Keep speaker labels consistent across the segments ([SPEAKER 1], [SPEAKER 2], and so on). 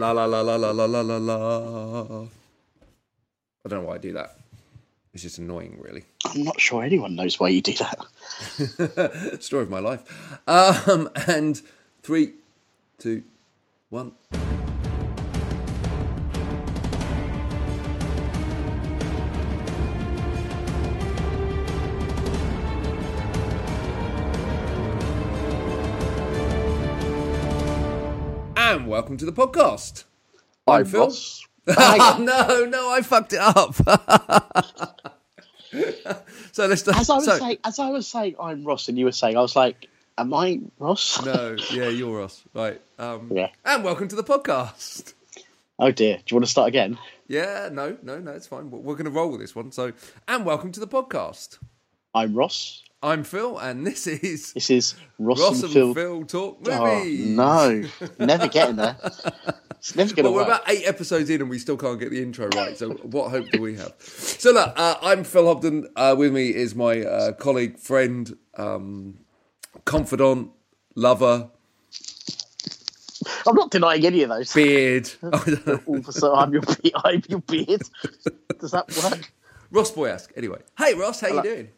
[SPEAKER 1] la la la la la la la la la. I don't know why I do that. It's just annoying, really.
[SPEAKER 2] I'm not sure anyone knows why you do that.
[SPEAKER 1] Story of my life. Um, and three, two, one. Welcome to the podcast.
[SPEAKER 2] I'm
[SPEAKER 1] Phil.
[SPEAKER 2] Ross.
[SPEAKER 1] no, no, I fucked it up. so let's.
[SPEAKER 2] As I was
[SPEAKER 1] so,
[SPEAKER 2] saying, as I was saying, I'm Ross, and you were saying, I was like, "Am I Ross?"
[SPEAKER 1] no, yeah, you're Ross, right? Um,
[SPEAKER 2] Yeah.
[SPEAKER 1] And welcome to the podcast.
[SPEAKER 2] Oh dear. Do you want to start again?
[SPEAKER 1] Yeah, no, no, no, it's fine. We're, we're going to roll with this one. So, and welcome to the podcast.
[SPEAKER 2] I'm Ross.
[SPEAKER 1] I'm Phil, and this is
[SPEAKER 2] This is Ross,
[SPEAKER 1] Ross
[SPEAKER 2] and Phil.
[SPEAKER 1] Phil talk
[SPEAKER 2] Oh no, never getting there. It's never going to
[SPEAKER 1] Well, we're about eight episodes in and we still can't get the intro right. So, what hope do we have? So, look, uh, I'm Phil Hobden. Uh, with me is my uh, colleague, friend, um, confidant, lover,
[SPEAKER 2] I'm not denying any of those.
[SPEAKER 1] beard.
[SPEAKER 2] All of a sudden, I'm your, be- I'm your beard. Does that work?
[SPEAKER 1] Ross Boyask. Anyway, hey Ross, how you doing?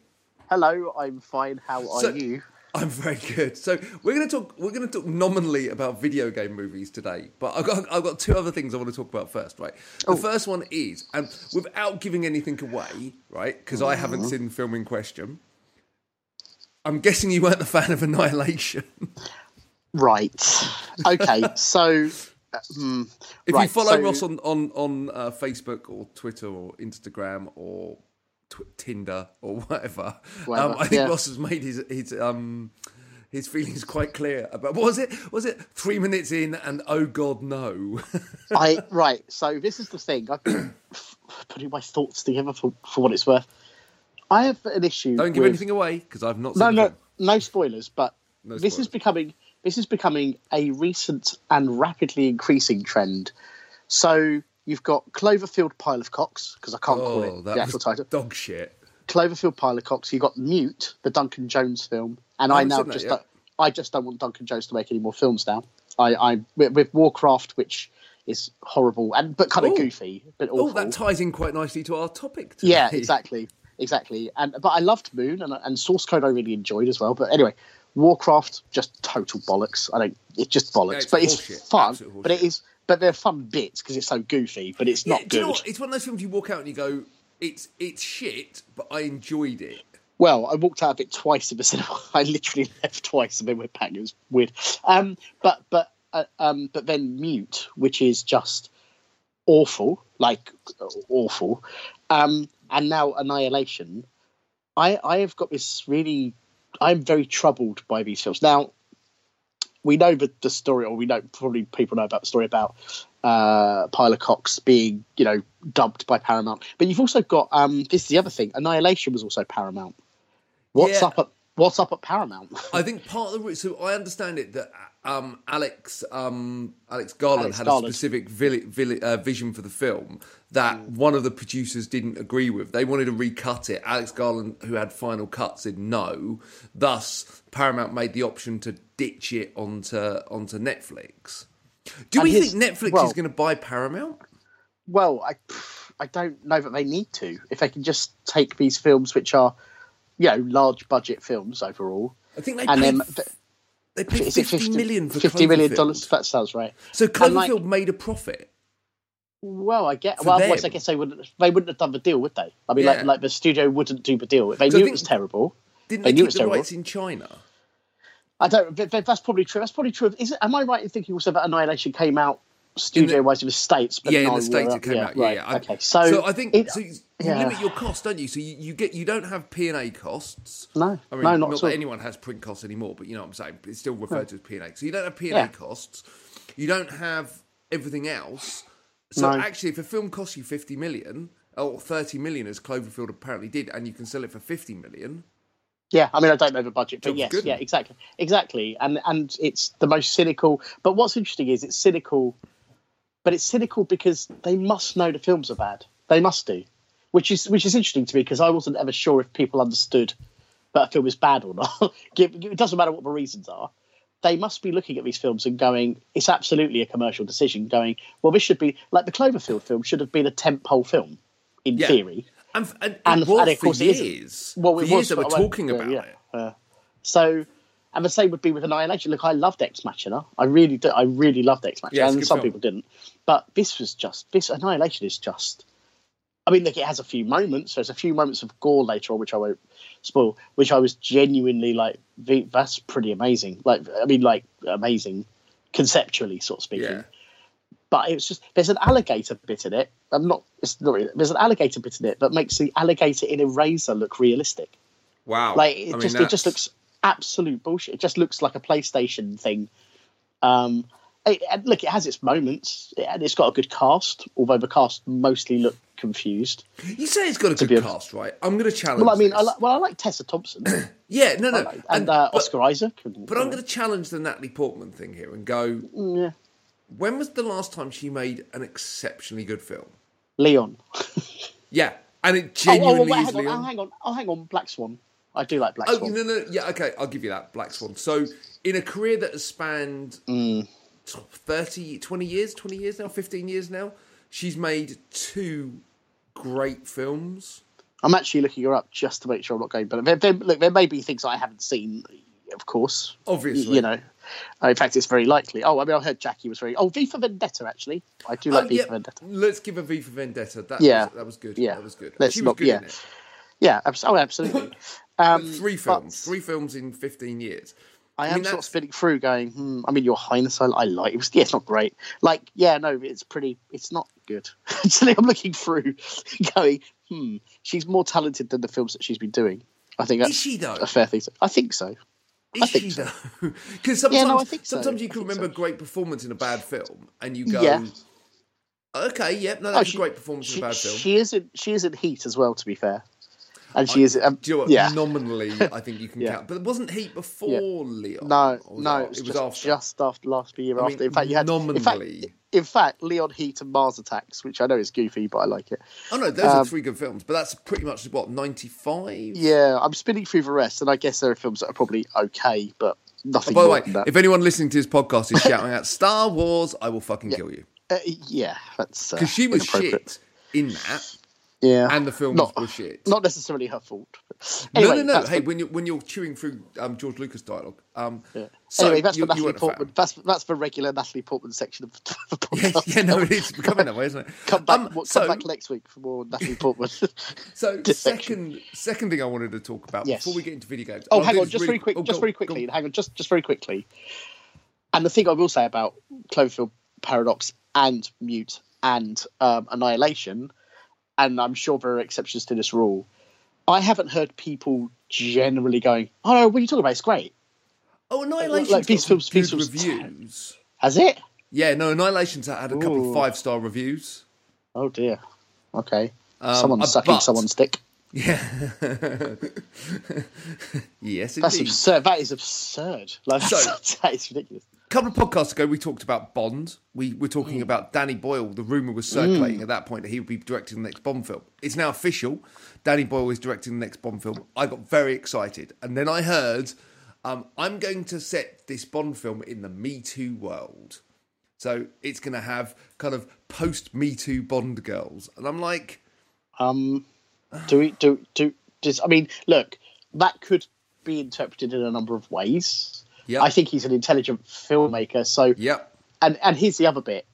[SPEAKER 2] Hello, I'm fine. How are
[SPEAKER 1] So-
[SPEAKER 2] you?
[SPEAKER 1] I'm very good. So we're going to talk. We're going to talk nominally about video game movies today, but I've got I've got two other things I want to talk about first. Right. The first one is, and without giving anything away, right? Because I haven't seen the film in question. I'm guessing you weren't a fan of Annihilation.
[SPEAKER 2] Right. Okay. So, hmm,
[SPEAKER 1] If you follow
[SPEAKER 2] so-
[SPEAKER 1] Ross on on on uh, Facebook or Twitter or Instagram or tw- Tinder or whatever,
[SPEAKER 2] Whatever,
[SPEAKER 1] um, I think
[SPEAKER 2] yeah.
[SPEAKER 1] Ross has made his his um his feelings quite clear about what was it was it three minutes in and oh god no
[SPEAKER 2] I right. So this is the thing. I've been putting my thoughts together for, for what it's worth. I have an issue.
[SPEAKER 1] don't give
[SPEAKER 2] with,
[SPEAKER 1] anything away because I've not
[SPEAKER 2] No, no, no spoilers. But
[SPEAKER 1] No
[SPEAKER 2] this is becoming this is becoming a recent and rapidly increasing trend. So you've got Cloverfield Pile of Cocks because I can't call
[SPEAKER 1] oh
[SPEAKER 2] it
[SPEAKER 1] that
[SPEAKER 2] the actual title.
[SPEAKER 1] dog shit
[SPEAKER 2] Cloverfield Pile of Cocks. You got Mute, the Duncan Jones film, and
[SPEAKER 1] I
[SPEAKER 2] I, now just don't, I just don't want Duncan Jones to make any more films now. I, I with, with Warcraft, which is horrible and but kind of
[SPEAKER 1] Ooh.
[SPEAKER 2] goofy, but
[SPEAKER 1] oh that ties in quite nicely to our topic today.
[SPEAKER 2] yeah, exactly, exactly. And but I loved Moon and, and Source Code. I really enjoyed as well. But anyway, Warcraft just total bollocks. I don't. It's just bollocks,
[SPEAKER 1] it's
[SPEAKER 2] but it's fun. But it is. But they're fun bits because it's so goofy. But it's
[SPEAKER 1] Yeah,
[SPEAKER 2] not
[SPEAKER 1] know
[SPEAKER 2] good.
[SPEAKER 1] It's one of those films you walk out and you go, "It's it's shit," but I enjoyed it.
[SPEAKER 2] Well, I walked out of it twice in the cinema. I literally left twice and then went back. It was weird. Um, but but uh, um, but then Mute, which is just awful, like uh, awful, um, and now Annihilation. I I have got this really. I'm very troubled by these films now. We know the, the story, or we know probably people know about the story about uh, Pilot Cox being, you know, dubbed by Paramount. But you've also got um, this is the other thing. Annihilation was also Paramount. What's
[SPEAKER 1] Yeah.
[SPEAKER 2] up at What's up at Paramount?
[SPEAKER 1] I think part of the so I understand it that um, Alex um, Alex Garland
[SPEAKER 2] Alex
[SPEAKER 1] had
[SPEAKER 2] Garland.
[SPEAKER 1] a specific uh, vision for the film that one of the producers didn't agree with. They wanted to recut it. Alex Garland, who had final cut, said no. Thus, Paramount made the option to ditch it onto onto Netflix. Do
[SPEAKER 2] And
[SPEAKER 1] we
[SPEAKER 2] his-
[SPEAKER 1] think Netflix
[SPEAKER 2] well-
[SPEAKER 1] is going to buy Paramount?
[SPEAKER 2] well, I I don't know that they need to. If they can just take these films, which are, you know, large budget films overall,
[SPEAKER 1] I think they
[SPEAKER 2] and then
[SPEAKER 1] f- they paid
[SPEAKER 2] is it
[SPEAKER 1] 50 million for
[SPEAKER 2] fifty million dollars? That sounds right.
[SPEAKER 1] So
[SPEAKER 2] And, like-
[SPEAKER 1] made a profit.
[SPEAKER 2] Well, I get. Well, otherwise. I guess they wouldn't. They wouldn't have done the deal, would they? I mean,
[SPEAKER 1] Yeah.
[SPEAKER 2] like, like the studio wouldn't do the deal. If they
[SPEAKER 1] So
[SPEAKER 2] knew
[SPEAKER 1] think-
[SPEAKER 2] it was terrible.
[SPEAKER 1] Didn't
[SPEAKER 2] They
[SPEAKER 1] they,
[SPEAKER 2] knew it was
[SPEAKER 1] the
[SPEAKER 2] terrible.
[SPEAKER 1] rights in China?
[SPEAKER 2] I don't. That's probably true. That's probably true. Is it? Am I right in thinking also that Annihilation came out studio-wise in the states? But
[SPEAKER 1] yeah, in the states
[SPEAKER 2] uh,
[SPEAKER 1] it came out. Yeah,
[SPEAKER 2] right.
[SPEAKER 1] yeah.
[SPEAKER 2] Okay, so,
[SPEAKER 1] I think
[SPEAKER 2] it-
[SPEAKER 1] so you,
[SPEAKER 2] yeah.
[SPEAKER 1] limit your costs, don't you? So you, you get you don't have P and A costs.
[SPEAKER 2] No,
[SPEAKER 1] I mean,
[SPEAKER 2] no, not at
[SPEAKER 1] that anyone has print costs anymore, but you know what I'm saying. It's still referred to as P and A. So you don't have P and
[SPEAKER 2] Yeah.
[SPEAKER 1] A costs. You don't have everything else. So
[SPEAKER 2] No.
[SPEAKER 1] actually, if a film costs you 50 million or 30 million, as Cloverfield apparently did, and you can sell it for 50 million,
[SPEAKER 2] Yeah, I mean, I don't know the budget, but yes,
[SPEAKER 1] good.
[SPEAKER 2] yeah, exactly, exactly, and and it's the most cynical. But what's interesting is it's cynical, but it's cynical because they must know the films are bad. They must do, which is which is interesting to me because I wasn't ever sure if people understood that a film is bad or not. It doesn't matter what the reasons are, they must be looking at these films and going, it's absolutely a commercial decision. Going, well, this should be like the Cloverfield film should have been a tentpole film in
[SPEAKER 1] Yeah.
[SPEAKER 2] theory.
[SPEAKER 1] And, and,
[SPEAKER 2] And-
[SPEAKER 1] it
[SPEAKER 2] and of
[SPEAKER 1] for
[SPEAKER 2] course it isn't.
[SPEAKER 1] years.
[SPEAKER 2] Well,
[SPEAKER 1] for
[SPEAKER 2] it
[SPEAKER 1] years
[SPEAKER 2] was
[SPEAKER 1] they were
[SPEAKER 2] for-
[SPEAKER 1] talking about
[SPEAKER 2] yeah,
[SPEAKER 1] it.
[SPEAKER 2] uh, so, and the same would be with Annihilation. Look, I loved Ex Machina. I really do. I really loved Ex Machina,
[SPEAKER 1] Yeah,
[SPEAKER 2] and some
[SPEAKER 1] film.
[SPEAKER 2] people didn't. But this was just this Annihilation is just. I mean, look, it has a few moments. There's a few moments of gore later on, which I won't spoil, which I was genuinely like, that's pretty amazing. Like, I mean, like amazing, conceptually, sort of speaking.
[SPEAKER 1] Yeah.
[SPEAKER 2] But it was just there's an alligator bit in it. I'm not. It's not. Really, there's an alligator bit in it that makes the alligator in Eraser look realistic.
[SPEAKER 1] Wow.
[SPEAKER 2] Like it
[SPEAKER 1] I mean,
[SPEAKER 2] just it just looks absolute bullshit. It just looks like a PlayStation thing. Um, it, look, it has its moments, and it's got a good cast. Although the cast mostly look confused.
[SPEAKER 1] You say it's got a good
[SPEAKER 2] be a-
[SPEAKER 1] cast, right? I'm going to challenge.
[SPEAKER 2] Well, I mean, I like, well, I like Tessa Thompson
[SPEAKER 1] yeah, no, no,
[SPEAKER 2] and,
[SPEAKER 1] and,
[SPEAKER 2] uh,
[SPEAKER 1] but,
[SPEAKER 2] Oscar Isaac. And,
[SPEAKER 1] but I'm going to challenge the Natalie Portman thing here and go.
[SPEAKER 2] yeah,
[SPEAKER 1] When was the last time she made an exceptionally good film?
[SPEAKER 2] Leon.
[SPEAKER 1] Yeah, and it
[SPEAKER 2] Oh, oh,
[SPEAKER 1] genuinely
[SPEAKER 2] wait,
[SPEAKER 1] is
[SPEAKER 2] hang on, oh, hang on, oh, hang on, Black Swan. I do like Black
[SPEAKER 1] Oh
[SPEAKER 2] Swan.
[SPEAKER 1] no, no, yeah, okay, I'll give you that. Black Swan. So, in a career that has spanned
[SPEAKER 2] Mm.
[SPEAKER 1] 30, 20 years, 20 years now, 15 years now, she's made two great films.
[SPEAKER 2] I'm actually looking her up just to make sure I'm not going. But there, there, look, there may be things I haven't seen, of course.
[SPEAKER 1] Obviously.
[SPEAKER 2] you know. In fact, it's very likely. Oh, I mean, I heard Jackie was very. Oh, V for Vendetta, actually. I do like
[SPEAKER 1] Oh,
[SPEAKER 2] V
[SPEAKER 1] yeah,
[SPEAKER 2] for Vendetta.
[SPEAKER 1] let's give a V for Vendetta. That
[SPEAKER 2] Yeah.
[SPEAKER 1] was, that was good.
[SPEAKER 2] Yeah.
[SPEAKER 1] that was good.
[SPEAKER 2] Let's
[SPEAKER 1] she was
[SPEAKER 2] not-
[SPEAKER 1] good
[SPEAKER 2] yeah.
[SPEAKER 1] in it.
[SPEAKER 2] Yeah, abs- oh, absolutely. Um,
[SPEAKER 1] Three films, three films in 15 years.
[SPEAKER 2] I am
[SPEAKER 1] mean,
[SPEAKER 2] sort of spinning through, going. Hmm, I mean, Your Highness, I, I like. It was, yeah, it's not great. Like, yeah, no, it's pretty. It's not good. so I'm looking through, going. Hmm, she's more talented than the films that she's been doing. I think
[SPEAKER 1] Is
[SPEAKER 2] that's
[SPEAKER 1] she though?
[SPEAKER 2] a fair thing. to- I think so.
[SPEAKER 1] Is
[SPEAKER 2] think
[SPEAKER 1] she
[SPEAKER 2] so.
[SPEAKER 1] though? Because sometimes,
[SPEAKER 2] Yeah, no, I so.
[SPEAKER 1] sometimes you can remember
[SPEAKER 2] so.
[SPEAKER 1] a great performance in a bad film, and you go,
[SPEAKER 2] Yeah.
[SPEAKER 1] "Okay, yep, no,
[SPEAKER 2] Oh,
[SPEAKER 1] that's
[SPEAKER 2] she-
[SPEAKER 1] a great performance
[SPEAKER 2] She,
[SPEAKER 1] in a bad film."
[SPEAKER 2] she is in she is in Heat as well. To be fair, and she is. Um,
[SPEAKER 1] Do you know what?
[SPEAKER 2] yeah.
[SPEAKER 1] Nominally, I think you can
[SPEAKER 2] Yeah.
[SPEAKER 1] count, but it wasn't Heat before Leon.
[SPEAKER 2] No, no,
[SPEAKER 1] it,
[SPEAKER 2] was,
[SPEAKER 1] it was
[SPEAKER 2] just,
[SPEAKER 1] after.
[SPEAKER 2] just after last year
[SPEAKER 1] I
[SPEAKER 2] after.
[SPEAKER 1] mean,
[SPEAKER 2] in fact, you had in fact,
[SPEAKER 1] nominally.
[SPEAKER 2] in fact, Leon Heat and Mars Attacks, which I know is goofy, but I like it.
[SPEAKER 1] Oh no, those are
[SPEAKER 2] um,
[SPEAKER 1] three good films, but that's pretty much what ninety five.
[SPEAKER 2] Yeah, I'm spinning through the rest, and I guess there are films that are probably okay, but nothing
[SPEAKER 1] By the way, if anyone listening to this podcast is shouting out Star Wars, I will fucking kill you
[SPEAKER 2] Uh, yeah, that's uh,
[SPEAKER 1] because she was shit in that,
[SPEAKER 2] Yeah,
[SPEAKER 1] and the film
[SPEAKER 2] not,
[SPEAKER 1] were shit.
[SPEAKER 2] not necessarily her fault.
[SPEAKER 1] no,
[SPEAKER 2] Anyway,
[SPEAKER 1] no, no.
[SPEAKER 2] that's
[SPEAKER 1] Hey,
[SPEAKER 2] the-
[SPEAKER 1] when you're when you're chewing through um, George Lucas dialogue, um,
[SPEAKER 2] yeah.
[SPEAKER 1] so
[SPEAKER 2] anyway, that's
[SPEAKER 1] you,
[SPEAKER 2] the Natalie. Portman. That's that's the regular Natalie Portman section of the
[SPEAKER 1] Yeah,
[SPEAKER 2] podcast.
[SPEAKER 1] yeah, no, it is becoming that way, isn't it?
[SPEAKER 2] Come back,
[SPEAKER 1] Um,
[SPEAKER 2] what- come back next week for more Natalie Portman.
[SPEAKER 1] so second, second thing I wanted to talk about
[SPEAKER 2] Yes.
[SPEAKER 1] before we get into video games.
[SPEAKER 2] Oh, hang on, just
[SPEAKER 1] really-
[SPEAKER 2] very quick,
[SPEAKER 1] oh,
[SPEAKER 2] just
[SPEAKER 1] go-
[SPEAKER 2] very quickly. Hang on, just just very quickly. And the thing I will say about Cloverfield Paradox and Mute and um, Annihilation, and I'm sure there are exceptions to this rule. I haven't heard people generally going, "Oh no, what are you talking about? It's great."
[SPEAKER 1] Oh, Annihilation's
[SPEAKER 2] like, these films- these
[SPEAKER 1] good
[SPEAKER 2] films-
[SPEAKER 1] reviews.
[SPEAKER 2] Has it?
[SPEAKER 1] Yeah, no, Annihilation's had a couple of five star reviews.
[SPEAKER 2] Oh dear. Okay.
[SPEAKER 1] Um,
[SPEAKER 2] Someone's
[SPEAKER 1] uh,
[SPEAKER 2] sucking
[SPEAKER 1] but-
[SPEAKER 2] someone's dick.
[SPEAKER 1] Yeah. yes,
[SPEAKER 2] That's absurd. That is absurd. Like,
[SPEAKER 1] So-
[SPEAKER 2] that is ridiculous.
[SPEAKER 1] A couple of podcasts ago, we talked about Bond. We were talking
[SPEAKER 2] Mm.
[SPEAKER 1] about Danny Boyle. The rumor was circulating at that point that he would be directing the next Bond film. It's now official. Danny Boyle is directing the next Bond film. I got very excited, and then I heard, um, "I'm going to set this Bond film in the Me Too world." So it's going to have kind of post Me Too Bond girls, and I'm like,
[SPEAKER 2] Um, do we do do? Does, I mean, look, that could be interpreted in a number of ways.
[SPEAKER 1] "Yep,
[SPEAKER 2] I think he's an intelligent filmmaker. So,
[SPEAKER 1] yep,
[SPEAKER 2] and and here's the other bit.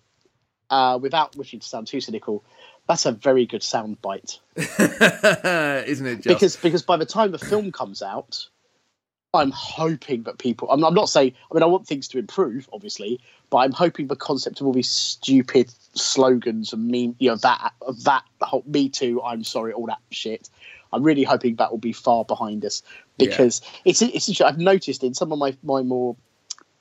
[SPEAKER 2] Uh, without wishing to sound too cynical, that's a very good sound bite
[SPEAKER 1] isn't it?" Just
[SPEAKER 2] because because by the time the film comes out, I'm hoping that people. I'm, I'm not saying. I mean, I want things to improve, obviously, but I'm hoping the concept of all these stupid slogans and meme, you know, that that whole Me Too, I'm sorry, all that shit. I'm really hoping that will be far behind us because it's it's. interesting. I've noticed in some of my my more,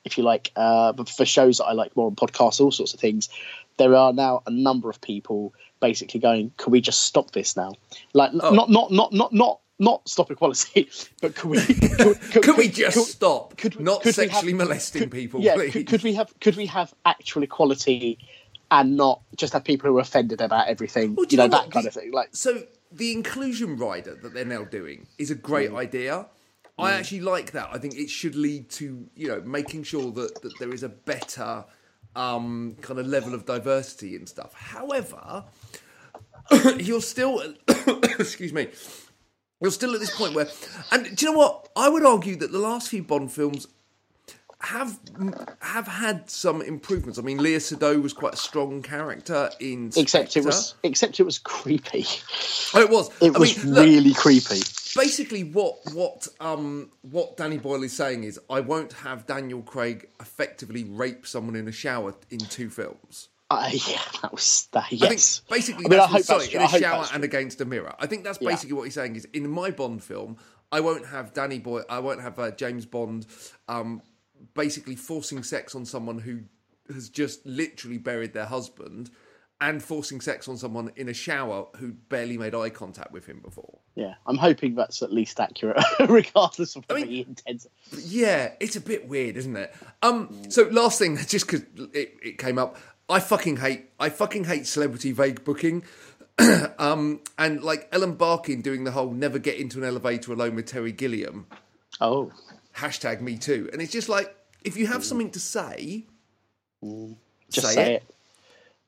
[SPEAKER 2] if you like, uh, for shows that I like more on podcasts, all sorts of things. There are now a number of people basically going, "Can we just stop this now?" Like,
[SPEAKER 1] Oh.
[SPEAKER 2] not not not not not not stop equality, but can we? Could,
[SPEAKER 1] could we just stop
[SPEAKER 2] could we-
[SPEAKER 1] not
[SPEAKER 2] could we have-
[SPEAKER 1] sexually molesting
[SPEAKER 2] could-
[SPEAKER 1] people,
[SPEAKER 2] yeah,
[SPEAKER 1] please?
[SPEAKER 2] could, could we have could we have actual equality and not just have people who are offended about everything?
[SPEAKER 1] Well,
[SPEAKER 2] you know,
[SPEAKER 1] you know
[SPEAKER 2] that kind of thing. Like,
[SPEAKER 1] So the inclusion rider that they're now doing is a great
[SPEAKER 2] Mm.
[SPEAKER 1] idea, I actually like that. I think it should lead to you know making sure that, that there is a better um, kind of level of diversity and stuff. However, you're still excuse me. You're still at this point where, and do you know what? I would argue that the last few Bond films have have had some improvements. I mean, Léa Seydoux was quite a strong character in
[SPEAKER 2] Except it was, except it was creepy.
[SPEAKER 1] Oh, it was.
[SPEAKER 2] It
[SPEAKER 1] I
[SPEAKER 2] was
[SPEAKER 1] mean, look,
[SPEAKER 2] really creepy.
[SPEAKER 1] basically what what um what Danny Boyle is saying is I won't have Daniel Craig effectively rape someone in a shower in two films.
[SPEAKER 2] Uh, yeah, that was that.
[SPEAKER 1] I think
[SPEAKER 2] Yes,
[SPEAKER 1] basically
[SPEAKER 2] I mean, I
[SPEAKER 1] that's
[SPEAKER 2] hope
[SPEAKER 1] sorry, in a
[SPEAKER 2] I
[SPEAKER 1] shower and against a mirror. I think that's
[SPEAKER 2] Yeah.
[SPEAKER 1] basically what he's saying is in my Bond film I won't have Danny Boyle I won't have uh, James Bond um basically forcing sex on someone who has just literally buried their husband and forcing sex on someone in a shower who barely made eye contact with him before.
[SPEAKER 2] Yeah, I'm hoping that's at least accurate, regardless of whether
[SPEAKER 1] mean-
[SPEAKER 2] he intends.
[SPEAKER 1] Yeah, it's a bit weird, isn't it? Um, so last thing, just because it, it came up, I fucking hate, I fucking hate celebrity vague booking. um, and like Ellen Barkin doing the whole never get into an elevator alone with Terry Gilliam,
[SPEAKER 2] Oh,
[SPEAKER 1] hashtag me too. And it's just like, if you have something to say,
[SPEAKER 2] just
[SPEAKER 1] say,
[SPEAKER 2] say,
[SPEAKER 1] it.
[SPEAKER 2] it.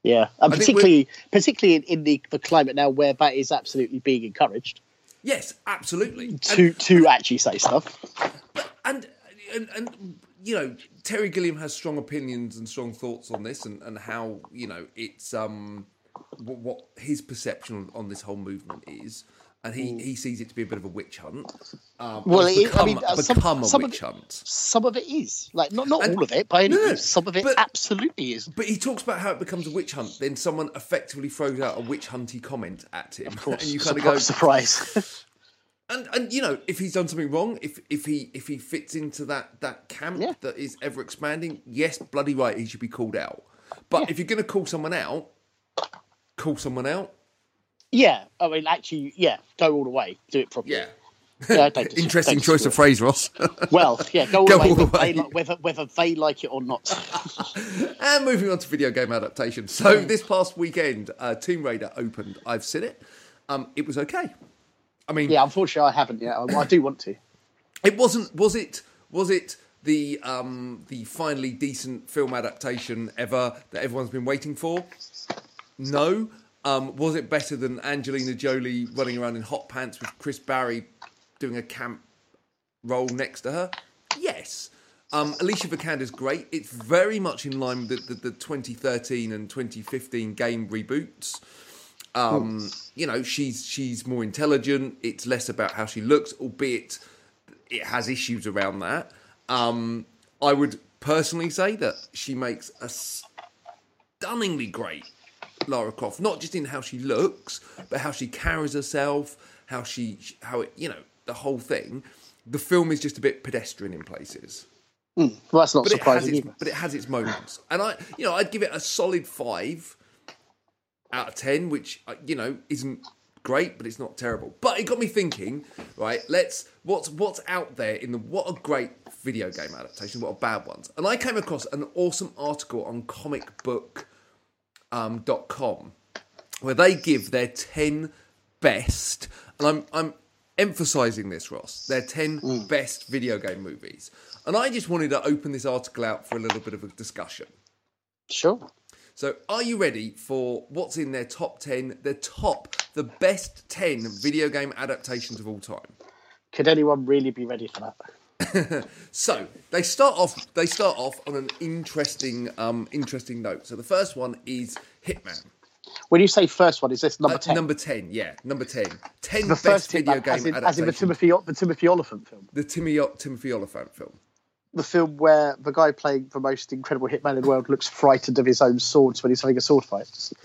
[SPEAKER 2] Yeah, and
[SPEAKER 1] I
[SPEAKER 2] particularly, particularly in, in the, the climate now where that is absolutely being encouraged
[SPEAKER 1] Yes, absolutely. And-
[SPEAKER 2] to to actually say stuff.
[SPEAKER 1] and and and you know Terry Gilliam has strong opinions and strong thoughts on this and and how you know it's um what, what his perception on this whole movement is and he he sees it to be a bit of a witch hunt um
[SPEAKER 2] Well, it- I
[SPEAKER 1] become,
[SPEAKER 2] mean, uh, some-
[SPEAKER 1] become a
[SPEAKER 2] some of
[SPEAKER 1] witch
[SPEAKER 2] it-
[SPEAKER 1] hunt
[SPEAKER 2] Some of it is like not not
[SPEAKER 1] And-
[SPEAKER 2] all of it by any
[SPEAKER 1] No,
[SPEAKER 2] means. Some of it
[SPEAKER 1] but-
[SPEAKER 2] absolutely is.
[SPEAKER 1] but he talks about how it becomes a witch hunt then someone effectively throws out a witch hunty comment at him
[SPEAKER 2] Of course,
[SPEAKER 1] and you kind of go
[SPEAKER 2] surprise.
[SPEAKER 1] and and you know if he's done something wrong if if he if he fits into that that camp
[SPEAKER 2] Yeah.
[SPEAKER 1] that is ever expanding yes bloody right he should be called out but if you're going to call someone out call someone out
[SPEAKER 2] yeah, I mean, actually, yeah, go all the way, do it properly.
[SPEAKER 1] yeah
[SPEAKER 2] Yeah, I don't dis-
[SPEAKER 1] interesting choice of phrase ross
[SPEAKER 2] Well, yeah, go all
[SPEAKER 1] Go
[SPEAKER 2] the way,
[SPEAKER 1] all the
[SPEAKER 2] whether,
[SPEAKER 1] way.
[SPEAKER 2] They, whether whether they like it or not.
[SPEAKER 1] and moving on to video game adaptation so this past weekend uh, tomb raider opened i've seen it um it was okay i mean
[SPEAKER 2] yeah, unfortunately, I haven't yet. I, I do want to.
[SPEAKER 1] It wasn't. Was it? Was it the um, the finally decent film adaptation ever that everyone's been waiting for? No. Um, was it better than Angelina Jolie running around in hot pants with Chris Barrie doing a camp role next to her? Yes. Um, Alicia Vikander's great. It's very much in line with the, the, the 2013 and 2015 game reboots. Um, you know, she's she's more intelligent. It's less about how she looks, albeit it has issues around that. Um, I would personally say that she makes a stunningly great Lara Croft, not just in how she looks, but how she carries herself, how she, how it, you know, the whole thing. The film is just a bit pedestrian in places,
[SPEAKER 2] Well, that's not
[SPEAKER 1] but it
[SPEAKER 2] surprising
[SPEAKER 1] its, but it has its moments. And I, you know, I'd give it a solid five out of ten, which uh, you know isn't great, but it's not terrible. But it got me thinking. Right, let's what's what's out there in the what a great video game adaptation, what are bad ones, and I came across an awesome article on comicbook um, dot com where they give their 10 best and I'm I'm emphasizing this Ross their 10 best video game movies and I just wanted to open this article out for a little bit of a discussion
[SPEAKER 2] Sure.
[SPEAKER 1] so are you ready for what's in their top 10 the top the best 10 video game adaptations of all time
[SPEAKER 2] Could anyone really be ready for that?
[SPEAKER 1] So they start off. They start off on an interesting, um, interesting note. So the first one is Hitman.
[SPEAKER 2] When you say first one, is this number
[SPEAKER 1] Uh,
[SPEAKER 2] ten?
[SPEAKER 1] Number ten, yeah, number ten. Ten
[SPEAKER 2] the
[SPEAKER 1] best
[SPEAKER 2] first
[SPEAKER 1] video
[SPEAKER 2] Hitman,
[SPEAKER 1] game
[SPEAKER 2] as in, as in the Timothy the Timothy Olyphant film,
[SPEAKER 1] the Timmy, Timothy Olyphant film.
[SPEAKER 2] The film where the guy playing the most incredible hitman in the world looks frightened of his own swords when he's having a sword fight.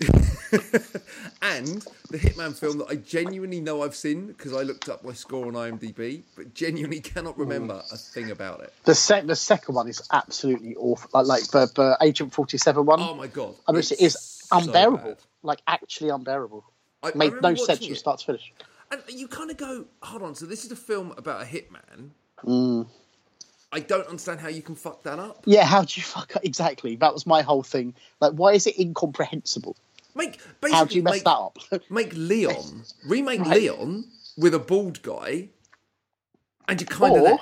[SPEAKER 1] and the Hitman film that I genuinely know I've seen because I looked up my score on IMDb, but genuinely cannot remember a thing about it.
[SPEAKER 2] The sec- the second one is absolutely awful. Like, like the, the Agent Forty Seven one.
[SPEAKER 1] Oh my god!
[SPEAKER 2] I mean,
[SPEAKER 1] it's
[SPEAKER 2] it is unbearable.
[SPEAKER 1] bad.
[SPEAKER 2] like actually unbearable.
[SPEAKER 1] I- I
[SPEAKER 2] Made
[SPEAKER 1] remember
[SPEAKER 2] no sense from start to finish.
[SPEAKER 1] And you kind of go, hold on. So this is a film about a hitman.
[SPEAKER 2] Mm.
[SPEAKER 1] I don't understand how you can fuck that up.
[SPEAKER 2] Yeah, how do you fuck up? Exactly. That was my whole thing. Like, why is it incomprehensible?
[SPEAKER 1] Make basically
[SPEAKER 2] How do you mess
[SPEAKER 1] make,
[SPEAKER 2] that up?
[SPEAKER 1] make Leon remake
[SPEAKER 2] Right.
[SPEAKER 1] Leon with a bald guy and you're kind of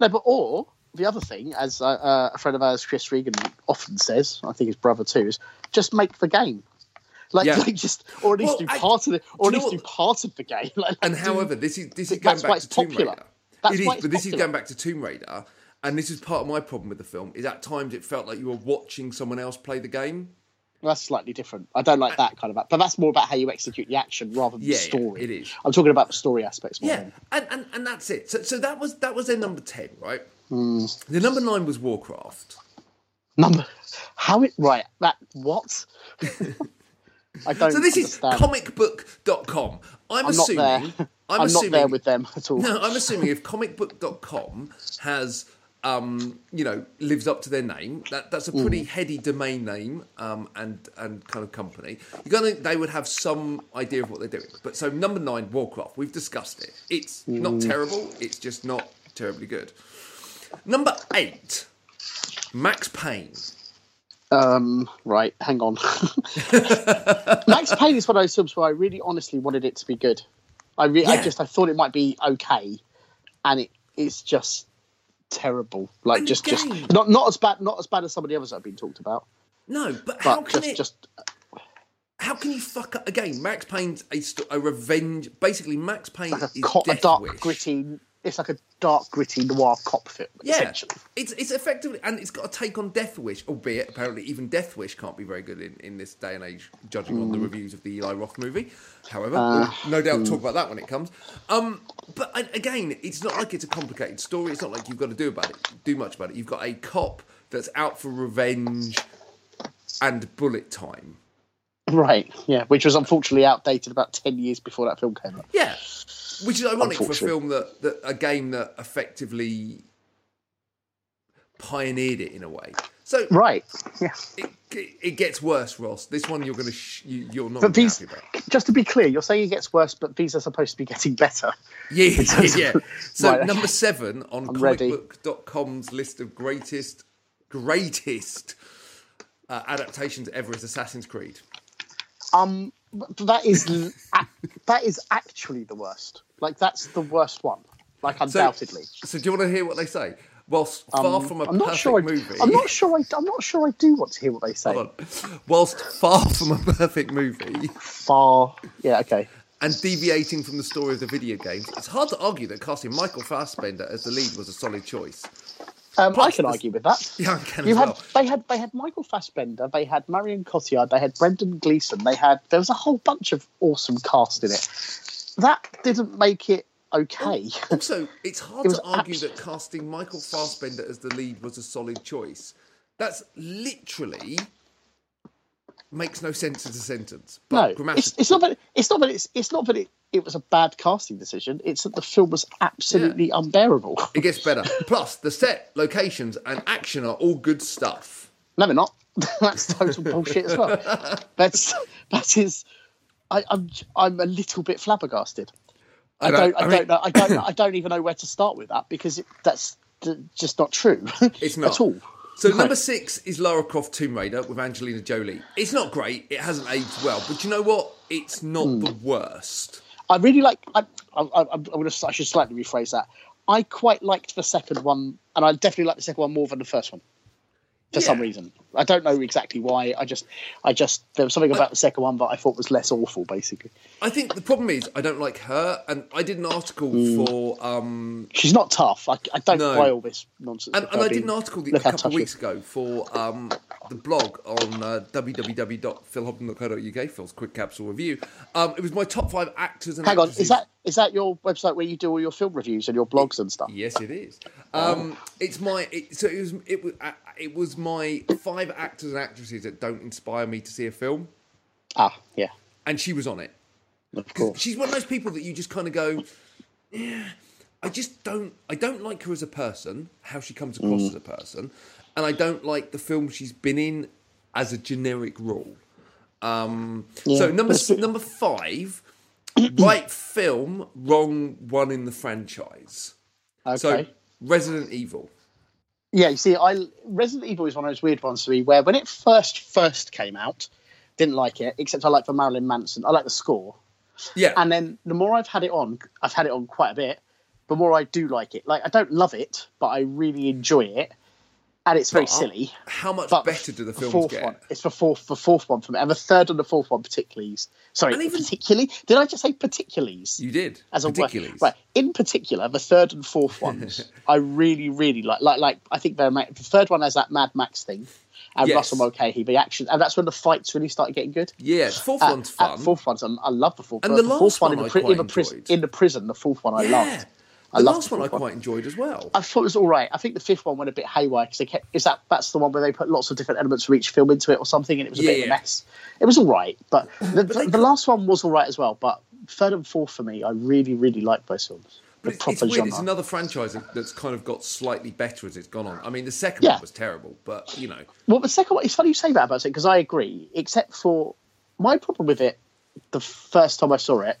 [SPEAKER 2] no, but or the other thing, as uh, uh, a friend of ours, Chris Regan, often says, I think his brother too, is just make the game. Like,
[SPEAKER 1] Yeah.
[SPEAKER 2] like just, or at least
[SPEAKER 1] Well,
[SPEAKER 2] do
[SPEAKER 1] I-
[SPEAKER 2] part of it, or at
[SPEAKER 1] do you
[SPEAKER 2] least do
[SPEAKER 1] what-
[SPEAKER 2] part of the game. Like,
[SPEAKER 1] And
[SPEAKER 2] do-
[SPEAKER 1] however, this is this is going back to
[SPEAKER 2] it's
[SPEAKER 1] Tomb
[SPEAKER 2] popular.
[SPEAKER 1] Raider.
[SPEAKER 2] That's
[SPEAKER 1] it is, but this is going back to Tomb Raider, and this is part of my problem with the film. Is at times it felt like you were watching someone else play the game.
[SPEAKER 2] that's slightly different. I don't like that kind of, but that's more about how you execute the action rather than
[SPEAKER 1] Yeah,
[SPEAKER 2] the
[SPEAKER 1] yeah,
[SPEAKER 2] story.
[SPEAKER 1] it is.
[SPEAKER 2] I'm talking about the story aspects more.
[SPEAKER 1] Yeah,
[SPEAKER 2] than-
[SPEAKER 1] and, and and that's it. So so that was that was their number ten, right?
[SPEAKER 2] Hmm.
[SPEAKER 1] The number nine was Warcraft.
[SPEAKER 2] Number, how it right? That what? I don't.
[SPEAKER 1] So this is
[SPEAKER 2] understand.
[SPEAKER 1] comicbook.com. I'm,
[SPEAKER 2] I'm
[SPEAKER 1] assuming
[SPEAKER 2] I'm,
[SPEAKER 1] I'm,
[SPEAKER 2] not
[SPEAKER 1] assuming
[SPEAKER 2] there with them at all.
[SPEAKER 1] No, I'm assuming if comicbook.com has, um, you know, lives up to their name, that, that's a pretty
[SPEAKER 2] Mm.
[SPEAKER 1] heady domain name um, and and kind of company. You're gonna, think they would have some idea of what they're doing. But so number nine, Warcraft. We've discussed it. It's not
[SPEAKER 2] Mm.
[SPEAKER 1] terrible. It's just not terribly good. Number eight, Max Payne.
[SPEAKER 2] Um, right, hang on. Max Payne is one of those films where I really honestly wanted it to be good. I re- I just I thought it might be okay, and it it's just terrible. Like
[SPEAKER 1] And
[SPEAKER 2] just just not not as bad not as bad as some of the others have been talked about,
[SPEAKER 1] No, but how
[SPEAKER 2] but
[SPEAKER 1] can
[SPEAKER 2] just
[SPEAKER 1] it?
[SPEAKER 2] just
[SPEAKER 1] How can you fuck up again? Max Payne's a, a revenge. Basically, Max Payne
[SPEAKER 2] like a,
[SPEAKER 1] is
[SPEAKER 2] co- a dark
[SPEAKER 1] Wish.
[SPEAKER 2] gritty. It's like a dark gritty noir cop film.
[SPEAKER 1] Yeah,
[SPEAKER 2] essentially.
[SPEAKER 1] it's it's effectively and it's got a take on Death Wish, albeit apparently even Death Wish can't be very good in, in this day and age, judging
[SPEAKER 2] Mm.
[SPEAKER 1] on the reviews of the Eli Roth movie. However,
[SPEAKER 2] Uh,
[SPEAKER 1] we'll no doubt
[SPEAKER 2] mm.
[SPEAKER 1] talk about that when it comes. Um, but again, it's not like it's a complicated story. It's not like you've got to do about it, do much about it. You've got a cop that's out for revenge and bullet time.
[SPEAKER 2] Right. Yeah, which was unfortunately outdated about ten years before that film came out.
[SPEAKER 1] Yeah, which is ironic for a film that, that a game that effectively pioneered it in a way. So
[SPEAKER 2] Right. Yeah.
[SPEAKER 1] it, it gets worse, Ross. This one you're going to sh- you, you're not
[SPEAKER 2] But
[SPEAKER 1] gonna be
[SPEAKER 2] these,
[SPEAKER 1] happy about.
[SPEAKER 2] just to be clear, you're saying it gets worse, but these are supposed to be getting better.
[SPEAKER 1] Yeah, yeah, yeah. So
[SPEAKER 2] Right, okay.
[SPEAKER 1] number seven on
[SPEAKER 2] I'm
[SPEAKER 1] comicbook.com's list of greatest greatest uh, adaptations ever is Assassin's Creed.
[SPEAKER 2] Um, but that is that is actually the worst. Like that's the worst one. Like undoubtedly.
[SPEAKER 1] so do you want to hear what they say? Whilst far
[SPEAKER 2] Um,
[SPEAKER 1] from a
[SPEAKER 2] I'm not
[SPEAKER 1] perfect
[SPEAKER 2] sure. I,
[SPEAKER 1] movie,
[SPEAKER 2] I'm not sure. I, I'm not sure. I do want to hear what they say.
[SPEAKER 1] Whilst far from a perfect movie
[SPEAKER 2] Far. Yeah. Okay.
[SPEAKER 1] and deviating from the story of the video games, it's hard to argue that casting Michael Fassbender as the lead was a solid choice.
[SPEAKER 2] Um, I can argue with that.
[SPEAKER 1] Yeah, I can
[SPEAKER 2] You had
[SPEAKER 1] well.
[SPEAKER 2] they had they had Michael Fassbender, they had Marion Cotillard, they had Brendan Gleeson, they had there was a whole bunch of awesome cast in it. That didn't make it okay.
[SPEAKER 1] Also, it's hard
[SPEAKER 2] It
[SPEAKER 1] to argue
[SPEAKER 2] abs-
[SPEAKER 1] that casting Michael Fassbender as the lead was a solid choice. That's literally makes no sense as a sentence. But
[SPEAKER 2] no, it's, it's not that it's not that it's it's not that it, it was a bad casting decision. It's that the film was absolutely unbearable.
[SPEAKER 1] it gets better. Plus, the set, locations, and action are all good stuff.
[SPEAKER 2] No, they're not. That's total bullshit as well. That's that is. I, I'm I'm a little bit flabbergasted. I don't I,
[SPEAKER 1] I mean-
[SPEAKER 2] don't know I don't I don't even know where to start with that because it, that's just not true.
[SPEAKER 1] It's not
[SPEAKER 2] at all.
[SPEAKER 1] So
[SPEAKER 2] No.
[SPEAKER 1] number six is Lara Croft Tomb Raider with Angelina Jolie. It's not great. It hasn't aged well, but you know what? It's not
[SPEAKER 2] Hmm.
[SPEAKER 1] the worst.
[SPEAKER 2] I really like. I, I, I, I'm gonna, I should slightly rephrase that. I quite liked the second one, and I definitely like the second one more than the first one. For some reason, I don't know exactly why. I just, I just there was something about the second one that I thought was less awful, basically.
[SPEAKER 1] I think the problem is I don't like her, and I did an article
[SPEAKER 2] Hmm.
[SPEAKER 1] for um,
[SPEAKER 2] She's not tough. I, I don't
[SPEAKER 1] No.
[SPEAKER 2] buy all this nonsense.
[SPEAKER 1] And, and I did an article the, a couple of weeks ago for um, the blog on uh, www.philhobden.co.uk, Phil's quick capsule review. Um, it was my top five actors and
[SPEAKER 2] Hang on, is that is that your website where you do all your film reviews and your blogs and stuff?
[SPEAKER 1] Yes, it is. Um, it's my it, so it was it was uh, it was my five actors and actresses that don't inspire me to see a film,
[SPEAKER 2] Ah, yeah,
[SPEAKER 1] and she was on it.
[SPEAKER 2] of course.
[SPEAKER 1] She's one of those people that you just kind of go, yeah, I just don't, I don't like her as a person, how she comes across
[SPEAKER 2] Mm.
[SPEAKER 1] as a person, and I don't like the film she's been in as a generic rule. Um,
[SPEAKER 2] Yeah,
[SPEAKER 1] so number
[SPEAKER 2] that's a bit-
[SPEAKER 1] number five, right film, wrong one in the franchise.
[SPEAKER 2] Okay.
[SPEAKER 1] So Resident Evil.
[SPEAKER 2] Yeah, you see, I Resident Evil is one of those weird ones for me where when it first first came out, didn't like it, except I like the Marilyn Manson. I like the score.
[SPEAKER 1] Yeah,
[SPEAKER 2] And then the more I've had it on, I've had it on quite a bit. the more I do like it. Like I don't love it, but I really enjoy it, and it's very
[SPEAKER 1] But,
[SPEAKER 2] silly.
[SPEAKER 1] How much better do the films
[SPEAKER 2] fourth
[SPEAKER 1] get?
[SPEAKER 2] one, it's the fourth, the fourth one for me, and the third and the fourth one particularly. Sorry,
[SPEAKER 1] And even-
[SPEAKER 2] particularly. Did I just say particularly?
[SPEAKER 1] You did.
[SPEAKER 2] as a word.
[SPEAKER 1] particularly.
[SPEAKER 2] Right. In particular, the third and fourth ones, I really, really like. Like, like I think they're the third one has that Mad Max thing, and
[SPEAKER 1] Yes.
[SPEAKER 2] Russell Mulcahy, the action, and that's when the fights really started getting good.
[SPEAKER 1] Yeah, the fourth
[SPEAKER 2] Uh,
[SPEAKER 1] one's fun.
[SPEAKER 2] fourth one's, I love the fourth.
[SPEAKER 1] And
[SPEAKER 2] uh,
[SPEAKER 1] the
[SPEAKER 2] the fourth one,
[SPEAKER 1] one
[SPEAKER 2] in the, pri- in, the prison, in the prison, the fourth one I
[SPEAKER 1] yeah.
[SPEAKER 2] loved. I
[SPEAKER 1] the last one I quite enjoyed as well.
[SPEAKER 2] I thought it was all right. I think the fifth one went a bit haywire because they kept. Is that that's the one where they put lots of different elements from each film into it or something, and it was a bit of a mess. It was all right, but the,
[SPEAKER 1] they-
[SPEAKER 2] the last one was all right as well. But third and fourth for me, I really, really like both films.
[SPEAKER 1] But it's, it's weird.
[SPEAKER 2] genre.
[SPEAKER 1] It's another franchise that's kind of got slightly better as it's gone on. I mean, the second
[SPEAKER 2] Yeah.
[SPEAKER 1] one was terrible, but you know,
[SPEAKER 2] Well, the second one, it's funny you say that about it because I agree, except for my problem with it the first time I saw it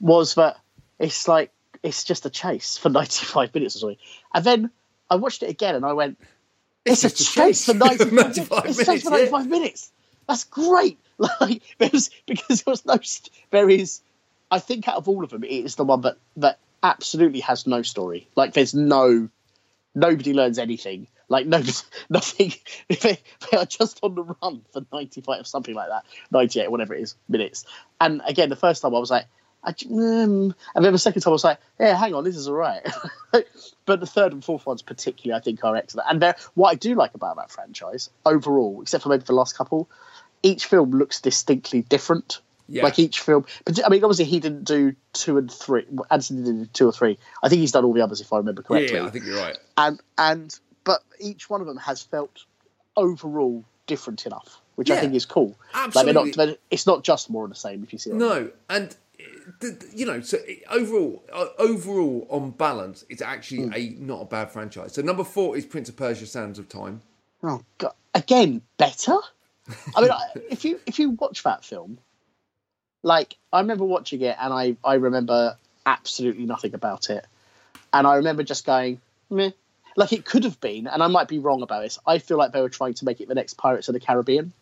[SPEAKER 2] was that it's like, it's just a chase for 95 minutes or something. And then I watched it again and I went, it's,
[SPEAKER 1] It's
[SPEAKER 2] a chase for
[SPEAKER 1] chase.
[SPEAKER 2] 95,
[SPEAKER 1] 95
[SPEAKER 2] it's a chase
[SPEAKER 1] minutes,
[SPEAKER 2] for
[SPEAKER 1] yeah.
[SPEAKER 2] minutes. That's great. Like, was, because there was no, there is, I think out of all of them, it is the one that, that absolutely has no story. Like, there's no, nobody learns anything. Like nobody, nothing. They, they are just on the run for ninety-five or something like that, ninety-eight, whatever it is, minutes. And again, the first time I was like, I, mm, and then the second time I was like, yeah, hang on, this is all right. but the third and fourth ones, particularly, I think are excellent. And they're, what I do like about that franchise overall, except for maybe the last couple, each film looks distinctly different.
[SPEAKER 1] Yeah.
[SPEAKER 2] Like each film, but I mean, obviously he didn't do two and three. Anthony didn't do two or three. I think he's done all the others, if I remember correctly
[SPEAKER 1] yeah, I think you're right.
[SPEAKER 2] and and but each one of them has felt overall different enough, which I think is cool.
[SPEAKER 1] absolutely.
[SPEAKER 2] Like not, it's not just more of the same. If you see, what I mean.
[SPEAKER 1] No, and you know, so overall, uh, overall on balance, it's actually
[SPEAKER 2] Hmm.
[SPEAKER 1] a not a bad franchise. So number four is Prince of Persia: Sands of Time.
[SPEAKER 2] Oh God. again, better. I mean, if you if you watch that film, like I remember watching it, and I I remember absolutely nothing about it, and I remember just going meh. Like it could have been, and I might be wrong about this. I feel like they were trying to make it the next Pirates of the Caribbean.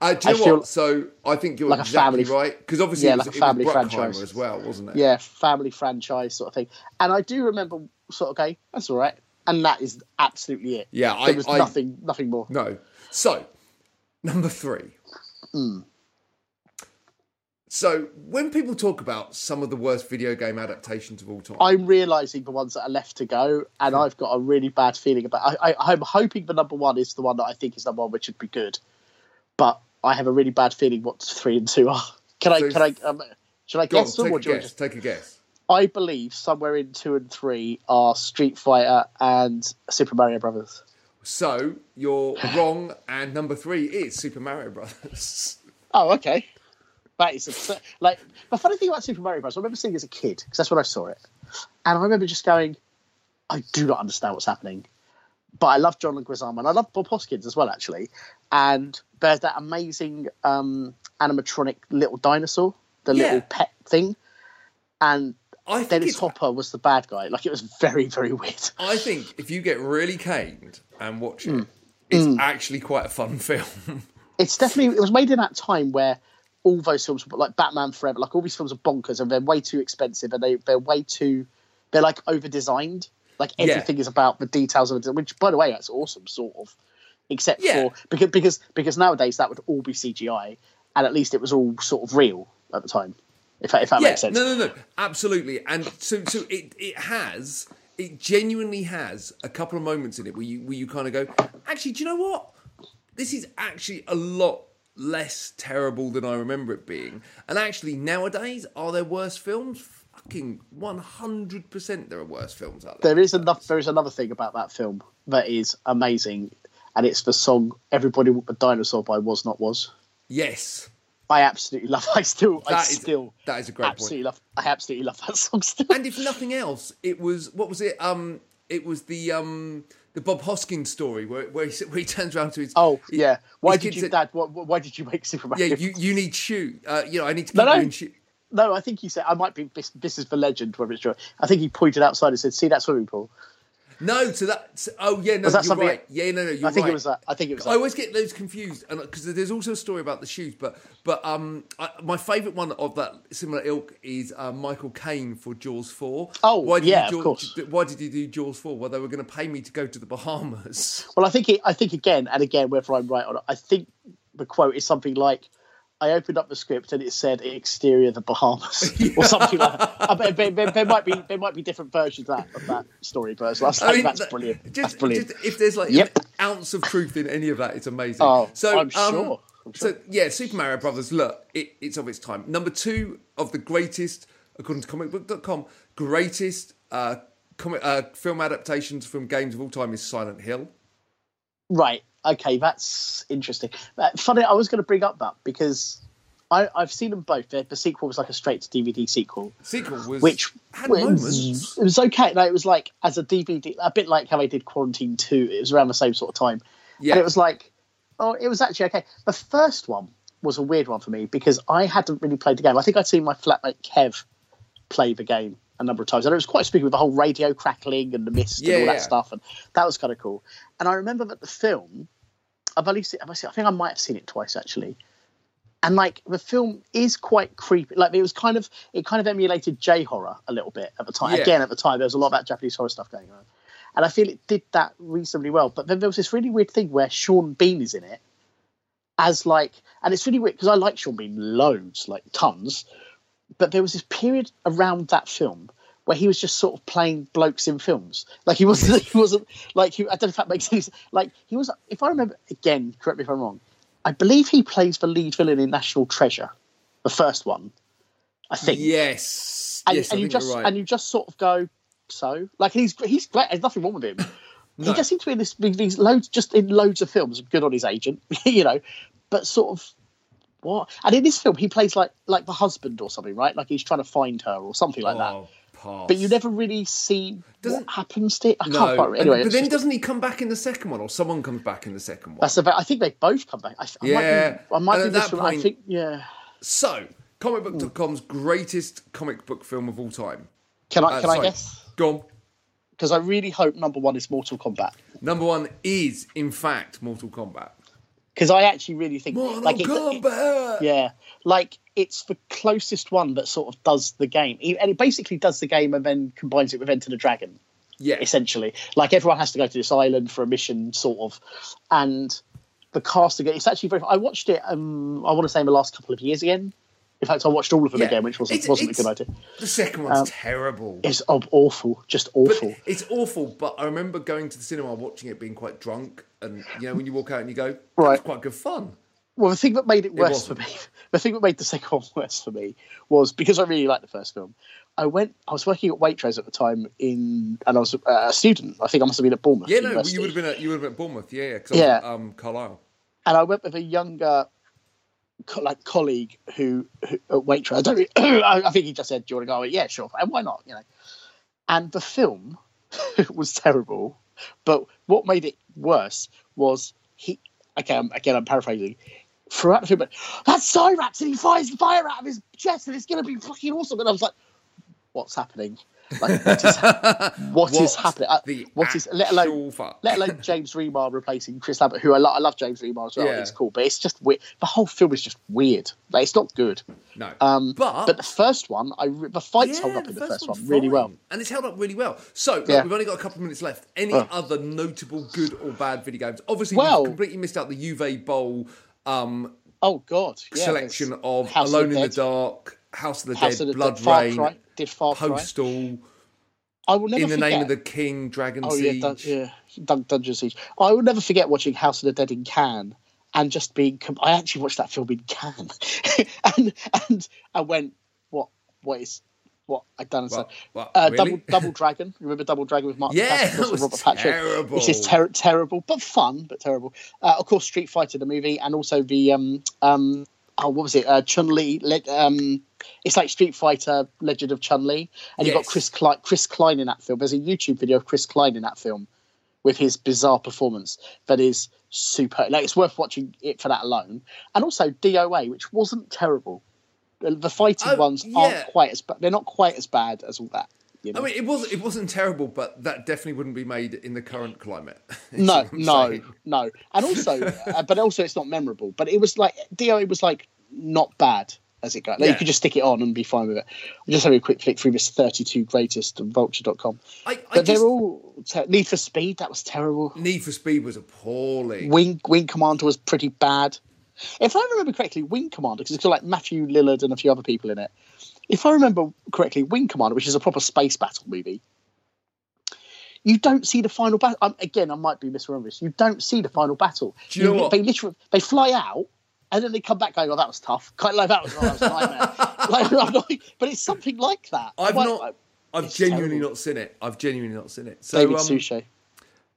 [SPEAKER 1] Uh, do you
[SPEAKER 2] I
[SPEAKER 1] know what? So I think you're
[SPEAKER 2] Like a
[SPEAKER 1] exactly
[SPEAKER 2] family-
[SPEAKER 1] right because obviously
[SPEAKER 2] Yeah,
[SPEAKER 1] it was,
[SPEAKER 2] like a family franchise.
[SPEAKER 1] as well, wasn't it?
[SPEAKER 2] yeah, family franchise sort of thing. And I do remember sort of going, that's all right. And that is absolutely it.
[SPEAKER 1] Yeah, I-
[SPEAKER 2] there was
[SPEAKER 1] I-
[SPEAKER 2] nothing, nothing more.
[SPEAKER 1] No. So, number three.
[SPEAKER 2] Hmm.
[SPEAKER 1] So, when people talk about some of the worst video game adaptations of all time,
[SPEAKER 2] I'm realizing the ones that are left to go, and
[SPEAKER 1] Hmm.
[SPEAKER 2] I've got a really bad feeling about. I, I, I'm hoping the number one is the one that I think is number one, which would be good. But I have a really bad feeling what three and two are. Can I?
[SPEAKER 1] So-
[SPEAKER 2] Can I? Um, should I
[SPEAKER 1] go on,
[SPEAKER 2] guess them,
[SPEAKER 1] take
[SPEAKER 2] or
[SPEAKER 1] a
[SPEAKER 2] do
[SPEAKER 1] guess.
[SPEAKER 2] to?
[SPEAKER 1] Take a guess.
[SPEAKER 2] I believe somewhere in two and three are Street Fighter and Super Mario Brothers.
[SPEAKER 1] So, you're wrong, and number three is Super Mario Brothers.
[SPEAKER 2] Oh, okay. That is absurd. like the funny thing about Super Mario Bros. I remember seeing it as a kid because that's when I saw it, and I remember just going, I do not understand what's happening, but I love John Leguizamo and I love Bob Hoskins as well, actually. And there's that amazing um, animatronic little dinosaur, the
[SPEAKER 1] Yeah.
[SPEAKER 2] little pet thing, and
[SPEAKER 1] I
[SPEAKER 2] Dennis
[SPEAKER 1] it's,
[SPEAKER 2] Hopper was the bad guy. Like it was very, very weird.
[SPEAKER 1] I think if you get really caned and watch it,
[SPEAKER 2] Hmm.
[SPEAKER 1] it's actually quite a fun film.
[SPEAKER 2] it's definitely it was made in that time where all those films were like Batman Forever, like all these films are bonkers and they're way too expensive and they they're way too they're like over designed. Like
[SPEAKER 1] Yeah.
[SPEAKER 2] everything is about the details of it, which by the way that's awesome, sort of. Except
[SPEAKER 1] Yeah.
[SPEAKER 2] for because because because nowadays that would all be CGI and at least it was all sort of real at the time. If that, if that
[SPEAKER 1] yeah,
[SPEAKER 2] makes sense.
[SPEAKER 1] no, no, no, absolutely. And so, so it it has, it genuinely has a couple of moments in it where you where you kind of go, actually, do you know what? This is actually a lot less terrible than I remember it being. And actually, nowadays, are there worse films? Fucking one hundred percent, there are worse films out there.
[SPEAKER 2] There is enough. There is another thing about that film that is amazing, and it's the song "Everybody Want a Dinosaur" by Was Not Was.
[SPEAKER 1] Yes,
[SPEAKER 2] I absolutely love. I still, I
[SPEAKER 1] That is-
[SPEAKER 2] still,
[SPEAKER 1] that is a great point.
[SPEAKER 2] absolutely love. I absolutely love that song still.
[SPEAKER 1] and if nothing else, it was what was it? Um, it was the um the Bob Hoskins story where where he, where he turns around to his
[SPEAKER 2] Oh
[SPEAKER 1] his-
[SPEAKER 2] yeah, why
[SPEAKER 1] his
[SPEAKER 2] did you,
[SPEAKER 1] said-
[SPEAKER 2] Dad? Why, why did you make Super Mario?
[SPEAKER 1] Yeah, you, you need shoe. Uh, you know, I need to keep
[SPEAKER 2] No, no.
[SPEAKER 1] you in shoe.
[SPEAKER 2] No, I think he said I might be. This, this is the legend, whether it's true. I think he pointed outside and said, "See that swimming pool."
[SPEAKER 1] No, so that. Oh yeah, no,
[SPEAKER 2] Was that
[SPEAKER 1] you're right. Yeah, no, no, you're
[SPEAKER 2] I think
[SPEAKER 1] right.
[SPEAKER 2] it was that. I think it was
[SPEAKER 1] I always get those confused, and because there's also a story about the shoes, but but um, I, my favourite one of that similar ilk is uh, Michael Caine for Jaws four.
[SPEAKER 2] Oh,
[SPEAKER 1] why did
[SPEAKER 2] yeah,
[SPEAKER 1] you
[SPEAKER 2] of course.
[SPEAKER 1] Why did you do Jaws four? Well, they were going to pay me to go to the Bahamas.
[SPEAKER 2] Well, I think it, I think again and again, whether I'm right or not, I think the quote is something like, "I opened up the script and it said exterior the Bahamas" or something like that. I bet there, there, there might be there might be different versions of that of that story, but like,
[SPEAKER 1] I mean,
[SPEAKER 2] that's
[SPEAKER 1] that-
[SPEAKER 2] brilliant.
[SPEAKER 1] Just,
[SPEAKER 2] that's brilliant.
[SPEAKER 1] just if there's like
[SPEAKER 2] Yep.
[SPEAKER 1] an ounce of truth in any of that, it's amazing.
[SPEAKER 2] Oh,
[SPEAKER 1] so
[SPEAKER 2] I'm sure. I'm sure.
[SPEAKER 1] So yeah, Super Mario Brothers. Look, it, it's of its time. Number two of the greatest, according to comicbook.com, greatest uh, comic, uh, film adaptations from games of all time is Silent Hill.
[SPEAKER 2] Right. Okay, that's interesting. Uh, funny, I was going to bring up that because I, I've seen them both. The, the sequel was like a straight to DVD sequel,
[SPEAKER 1] Sequel was
[SPEAKER 2] which was,
[SPEAKER 1] moments.
[SPEAKER 2] it was okay. No, it was like as a DVD, a bit like how I did Quarantine Two. It was around the same sort of time,
[SPEAKER 1] Yeah,
[SPEAKER 2] and it was like, oh, it was actually okay. The first one was a weird one for me because I hadn't really played the game. I think I'd seen my flatmate Kev play the game a number of times, and it was quite spooky with the whole radio crackling and the mist
[SPEAKER 1] Yeah,
[SPEAKER 2] and all that
[SPEAKER 1] yeah.
[SPEAKER 2] stuff, and that was kind of cool. And I remember that the film, I've only seen, have I seen, I think I might have seen it twice actually. And like the film is quite creepy. Like it was kind of, it kind of emulated J horror a little bit at the time.
[SPEAKER 1] Yeah.
[SPEAKER 2] Again, at the time there was a lot about Japanese horror stuff going on, and I feel it did that reasonably well. But then there was this really weird thing where Sean Bean is in it as like, and it's really weird because I like Sean Bean loads, like tons. But there was this period around that film where he was just sort of playing blokes in films. Like he wasn't, he wasn't like he. I don't know if that makes sense. Like he was, if I remember again, correct me if I'm wrong. I believe he plays the lead villain in National Treasure, the first one. I think.
[SPEAKER 1] yes,
[SPEAKER 2] And,
[SPEAKER 1] yes,
[SPEAKER 2] and you just
[SPEAKER 1] right.
[SPEAKER 2] and you just sort of go so like he's he's great. There's nothing wrong with him.
[SPEAKER 1] No.
[SPEAKER 2] He just seems to be in this these loads just in loads of films. Good on his agent, you know, but sort of what? And in this film, he plays like like the husband or something, right? Like he's trying to find her or something like that.
[SPEAKER 1] Oh, pass.
[SPEAKER 2] But you never really see
[SPEAKER 1] Doesn't-
[SPEAKER 2] what happens to it. I
[SPEAKER 1] No,
[SPEAKER 2] can't Anyway,
[SPEAKER 1] but then
[SPEAKER 2] just-
[SPEAKER 1] doesn't he come back in the second one, or someone comes back in the second one?
[SPEAKER 2] that's about. I think they both come back. I, I
[SPEAKER 1] Yeah,
[SPEAKER 2] might be, I might
[SPEAKER 1] and
[SPEAKER 2] be this one. I think yeah.
[SPEAKER 1] So, comicbook.com's greatest comic book film of all time.
[SPEAKER 2] Can I
[SPEAKER 1] Uh,
[SPEAKER 2] can I guess?
[SPEAKER 1] Go on.
[SPEAKER 2] Because I really hope number one is Mortal Kombat.
[SPEAKER 1] Number one is, in fact, Mortal Kombat.
[SPEAKER 2] Because I actually really think
[SPEAKER 1] Mortal
[SPEAKER 2] like it,
[SPEAKER 1] Kombat.
[SPEAKER 2] Yeah, like it's the closest one that sort of does the game, and it basically does the game and then combines it with Enter the Dragon.
[SPEAKER 1] Yeah.
[SPEAKER 2] essentially, like everyone has to go to this island for a mission, sort of, and the cast again. It's actually very. I watched it. Um, I want to say in the last couple of years again. In fact, I watched all of them
[SPEAKER 1] Yeah.
[SPEAKER 2] again, which wasn't
[SPEAKER 1] It's-
[SPEAKER 2] wasn't a good idea.
[SPEAKER 1] The second one's
[SPEAKER 2] Um,
[SPEAKER 1] terrible.
[SPEAKER 2] It's awful, just
[SPEAKER 1] But
[SPEAKER 2] awful.
[SPEAKER 1] it's awful, but I remember going to the cinema, watching it, being quite drunk, and you know when you walk out and you go, "That was
[SPEAKER 2] Right.
[SPEAKER 1] quite good fun."
[SPEAKER 2] Well, the thing that made it worse for me, the thing that made the second one worse for me was because I really liked the first film. I went, I was working at Waitrose at the time in, and I was uh, a student. I think I must have been at Bournemouth.
[SPEAKER 1] Yeah, no,
[SPEAKER 2] University.
[SPEAKER 1] you would have been at you would have been at Bournemouth, yeah, yeah,
[SPEAKER 2] Yeah.
[SPEAKER 1] was um, Carlisle.
[SPEAKER 2] and I went with a younger, co- like colleague who, who uh, Waitrose. I don't, really, I I think he just said, "Do you want to go?" Went, yeah, sure, and why not? You know. And the film was terrible, but what made it worse was he. Okay, I'm, again, I'm paraphrasing. Throughout the film, but that's Cyrax, and he fires fire out of his chest, and it's going to be fucking awesome. And I was like, "What's happening? Like, what is, is
[SPEAKER 1] What
[SPEAKER 2] happening? Uh,
[SPEAKER 1] the
[SPEAKER 2] what is let alone
[SPEAKER 1] fuck?
[SPEAKER 2] let alone James Remar replacing Chris Lambert, who I, lo- I love James Remar as well.
[SPEAKER 1] Yeah.
[SPEAKER 2] It's cool, but it's just weird. The whole film is just weird. Like it's not good.
[SPEAKER 1] No,
[SPEAKER 2] Um,
[SPEAKER 1] but,
[SPEAKER 2] but the first one, I re- the fights hold
[SPEAKER 1] Yeah,
[SPEAKER 2] up in the first one
[SPEAKER 1] one's
[SPEAKER 2] really well.
[SPEAKER 1] and it's held up really well. So
[SPEAKER 2] Yeah.
[SPEAKER 1] we've only got a couple of minutes left. Any
[SPEAKER 2] Oh.
[SPEAKER 1] other notable good or bad video games? Obviously,
[SPEAKER 2] Well-
[SPEAKER 1] we've completely missed out the Uwe Boll um,
[SPEAKER 2] Oh God, yeah,
[SPEAKER 1] selection of
[SPEAKER 2] House
[SPEAKER 1] Alone in the Dark, House of the
[SPEAKER 2] House
[SPEAKER 1] Dead,
[SPEAKER 2] of the
[SPEAKER 1] Blood
[SPEAKER 2] Dead, Far
[SPEAKER 1] Rain,
[SPEAKER 2] Cry, did Far Cry.
[SPEAKER 1] Postal,
[SPEAKER 2] I will never
[SPEAKER 1] In the
[SPEAKER 2] forget.
[SPEAKER 1] Name of the King, Dragon
[SPEAKER 2] oh yeah,
[SPEAKER 1] Siege.
[SPEAKER 2] dun- yeah, Dun- Dungeon Siege. I will never forget watching House of the Dead in Cannes and just being. Com- I actually watched that film in Cannes, and and I went, what, what is, what I don't understand.
[SPEAKER 1] What- what,
[SPEAKER 2] Uh,
[SPEAKER 1] really?
[SPEAKER 2] Double Double Dragon. Remember Double Dragon with Mark
[SPEAKER 1] Yeah, that
[SPEAKER 2] and Robert Patrick.
[SPEAKER 1] terrible.
[SPEAKER 2] This is ter- terrible, but fun, but terrible. Uh, of course, Street Fighter the movie, and also the um um oh what was it? Uh, Chun Li. Um, it's like Street Fighter Legend of Chun Li, and you've got Chris Klein, Chris Klein in that film. There's a YouTube video of Chris Klein in that film with his bizarre performance that is super. Like it's worth watching it for that alone, and also DOA, which wasn't terrible. The, fighting
[SPEAKER 1] Oh,
[SPEAKER 2] ones
[SPEAKER 1] yeah.
[SPEAKER 2] aren't quite as bad. They're not quite as bad as all that. You know?
[SPEAKER 1] I mean, it wasn't it wasn't terrible, but that definitely wouldn't be made in the current climate.
[SPEAKER 2] no, no,
[SPEAKER 1] saying.
[SPEAKER 2] no, and also, uh, but also, it's not memorable. But it was like DOA was like not bad as it goes. Like,
[SPEAKER 1] Yeah.
[SPEAKER 2] You could just stick it on and be fine with it. I'm just having a quick flick through this 32 greatest of Vulture.com.
[SPEAKER 1] I, I
[SPEAKER 2] But they're all ter- Need for Speed. That was terrible.
[SPEAKER 1] Need for Speed was appalling.
[SPEAKER 2] Wing Wing Commander was pretty bad. If I remember correctly, Wing Commander because it's got like Matthew Lillard and a few other people in it. If I remember correctly, Wing Commander, which is a proper space battle movie, you don't see the final battle. Um, again, I might be misremembering this. You don't see the final battle.
[SPEAKER 1] Do you know what?
[SPEAKER 2] They literally they fly out. And then they come back going, "Oh, that was tough." Like that was, oh, that was a nightmare. like, but it's something like that.
[SPEAKER 1] I've
[SPEAKER 2] Like,
[SPEAKER 1] not. I've genuinely
[SPEAKER 2] terrible.
[SPEAKER 1] not seen it. I've genuinely not seen it. So
[SPEAKER 2] David
[SPEAKER 1] um,
[SPEAKER 2] Suchet.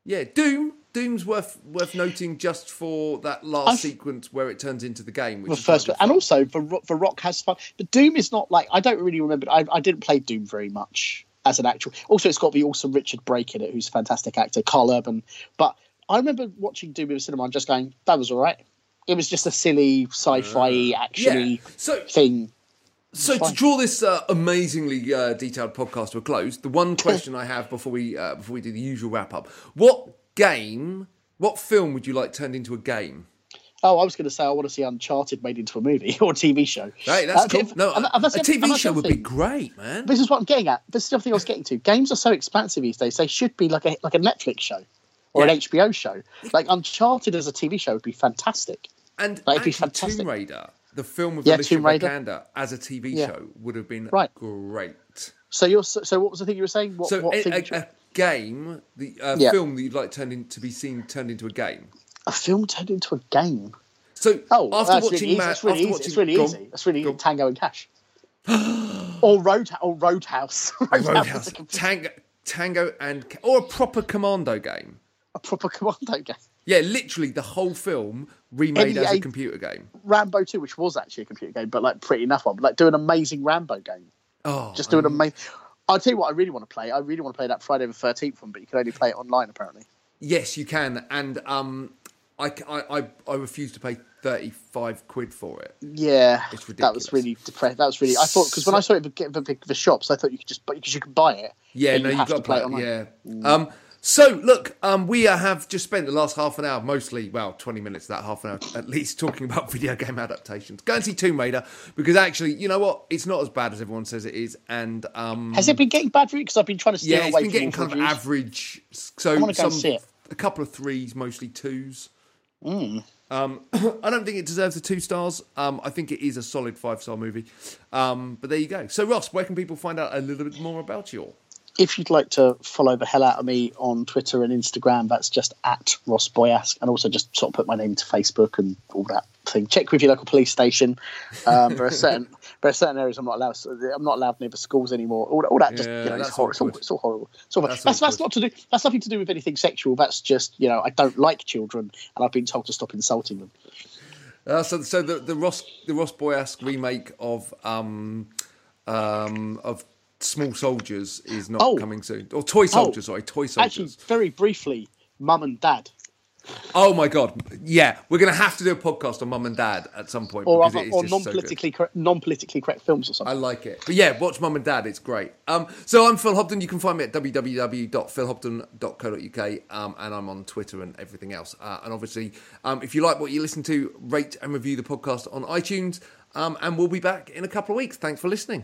[SPEAKER 1] yeah, Doom. Doom's worth worth noting just for that last
[SPEAKER 2] I've-
[SPEAKER 1] sequence where it turns into the game. Which
[SPEAKER 2] the first
[SPEAKER 1] kind of
[SPEAKER 2] And also, the, Ro- the Rock has fun. But Doom is not like I don't really remember. I, I didn't play Doom very much as an actual. Also, it's got the awesome Richard Brake in it, who's a fantastic actor. Karl Urban. But I remember watching Doom in the cinema and just going, "That was all right." It was just a silly sci-fi
[SPEAKER 1] yeah. So
[SPEAKER 2] thing.
[SPEAKER 1] So to draw this uh, amazingly uh, detailed podcast to a close, the one question I have before we uh, before we do the usual wrap up: What game, what film would you like turned into a game?
[SPEAKER 2] Oh, I was going to say I want to see Uncharted made into a movie or a TV show.
[SPEAKER 1] Hey, that's
[SPEAKER 2] Uh,
[SPEAKER 1] cool.
[SPEAKER 2] if-
[SPEAKER 1] No,
[SPEAKER 2] and-
[SPEAKER 1] a,
[SPEAKER 2] and that's
[SPEAKER 1] a
[SPEAKER 2] the-
[SPEAKER 1] TV show would be great, man.
[SPEAKER 2] This is what I'm getting at. This is the other thing I was getting to. Games are so expansive these days. They should be like a like a Netflix show or
[SPEAKER 1] Yeah.
[SPEAKER 2] an HBO show. Like Uncharted as a TV show would be fantastic.
[SPEAKER 1] And
[SPEAKER 2] That'd be
[SPEAKER 1] actually,
[SPEAKER 2] fantastic.
[SPEAKER 1] Tomb Raider, the film with
[SPEAKER 2] Yeah,
[SPEAKER 1] Alicia
[SPEAKER 2] Tomb Raider.
[SPEAKER 1] Vikander as a TV
[SPEAKER 2] Yeah.
[SPEAKER 1] show would have been
[SPEAKER 2] Right.
[SPEAKER 1] great.
[SPEAKER 2] So you're so, what was the thing you were saying? What,
[SPEAKER 1] So
[SPEAKER 2] what
[SPEAKER 1] a,
[SPEAKER 2] thing
[SPEAKER 1] a, a game, the uh,
[SPEAKER 2] Yeah.
[SPEAKER 1] film that you'd like turned in, to be seen turned into a game.
[SPEAKER 2] a film turned into a game.
[SPEAKER 1] So
[SPEAKER 2] Oh,
[SPEAKER 1] after
[SPEAKER 2] that's
[SPEAKER 1] watching
[SPEAKER 2] really easy.
[SPEAKER 1] Ma-
[SPEAKER 2] That's really
[SPEAKER 1] after
[SPEAKER 2] easy.
[SPEAKER 1] watching
[SPEAKER 2] It's really easy. That's really easy. Tango and Cash. or Road or Roadhouse. Roadhouse,
[SPEAKER 1] Roadhouse,
[SPEAKER 2] is a, com-
[SPEAKER 1] Tango, Tango, and or a proper commando game.
[SPEAKER 2] a proper commando game.
[SPEAKER 1] Yeah, literally the whole film remade as a computer game.
[SPEAKER 2] Rambo 2, which was actually a computer game, but like pretty enough one. Like do an amazing Rambo game.
[SPEAKER 1] Oh,
[SPEAKER 2] Just do an amazing. I'll tell you what I really want to play. I really want to play that Friday the 13th one, but you can only play it online apparently.
[SPEAKER 1] yes, you can, and um, I, I, I, I refuse to pay thirty-five quid for it.
[SPEAKER 2] Yeah,
[SPEAKER 1] It's
[SPEAKER 2] that was really depressed. That was really. I thought because when I saw it at the, the, the shops, I thought you could just, but because you could buy it.
[SPEAKER 1] Yeah, no,
[SPEAKER 2] you
[SPEAKER 1] you've
[SPEAKER 2] have
[SPEAKER 1] got
[SPEAKER 2] to play it online.
[SPEAKER 1] Yeah. Um, so look, um, we have just spent the last half an hour, mostly, well, twenty minutes, that half an hour at least, talking about video game adaptations. Go and see Tomb Raider because actually, you know what? It's not as bad as everyone says it is, and um,
[SPEAKER 2] Has it been getting bad for you? Because I've been trying to steer
[SPEAKER 1] yeah, it's
[SPEAKER 2] away
[SPEAKER 1] been
[SPEAKER 2] from
[SPEAKER 1] getting
[SPEAKER 2] awful
[SPEAKER 1] kind of
[SPEAKER 2] reviews.
[SPEAKER 1] average. So some
[SPEAKER 2] and see it.
[SPEAKER 1] a couple of threes, mostly twos.
[SPEAKER 2] Hmm.
[SPEAKER 1] Um, I don't think it deserves the two stars. Um, I think it is a solid five star movie. Um, but there you go. So Ross, where can people find out a little bit more about you all?
[SPEAKER 2] If you'd like to follow the hell out of me on Twitter and Instagram, that's just at Ross Boyask, and also just sort of put my name to Facebook and all that thing. Check with your local police station. Um, there are certain there are certain areas I'm not allowed. I'm not allowed near the schools anymore. All, all that just
[SPEAKER 1] Yeah,
[SPEAKER 2] you know, it's,
[SPEAKER 1] that's
[SPEAKER 2] hor- it's, all, it's all horrible. It's all,
[SPEAKER 1] That's
[SPEAKER 2] that's that's, not to do. That's nothing to do with anything sexual. That's just you know I don't like children, and I've been told to stop insulting them.
[SPEAKER 1] Uh, so, so the, the Ross the Ross Boyask remake of um, um, of Small Soldiers is not
[SPEAKER 2] Oh.
[SPEAKER 1] coming soon, or Toy Soldiers. Sorry, Toy Soldiers.
[SPEAKER 2] Actually, very briefly, Mum and Dad.
[SPEAKER 1] oh my god, yeah, we're gonna have to do a podcast on Mum and Dad at some point
[SPEAKER 2] Or,
[SPEAKER 1] because
[SPEAKER 2] other,
[SPEAKER 1] it is
[SPEAKER 2] or
[SPEAKER 1] just so
[SPEAKER 2] non-politically correct, non-politically correct films or something.
[SPEAKER 1] I like it. But yeah, watch Mum and Dad. It's great. Um, so I'm Phil Hobden. You can find me at www.philhobden.co.uk um, and I'm on Twitter and everything else. Uh, and obviously, um, if you like what you listen to, rate and review the podcast on iTunes. Um, and we'll be back in a couple of weeks. Thanks for listening.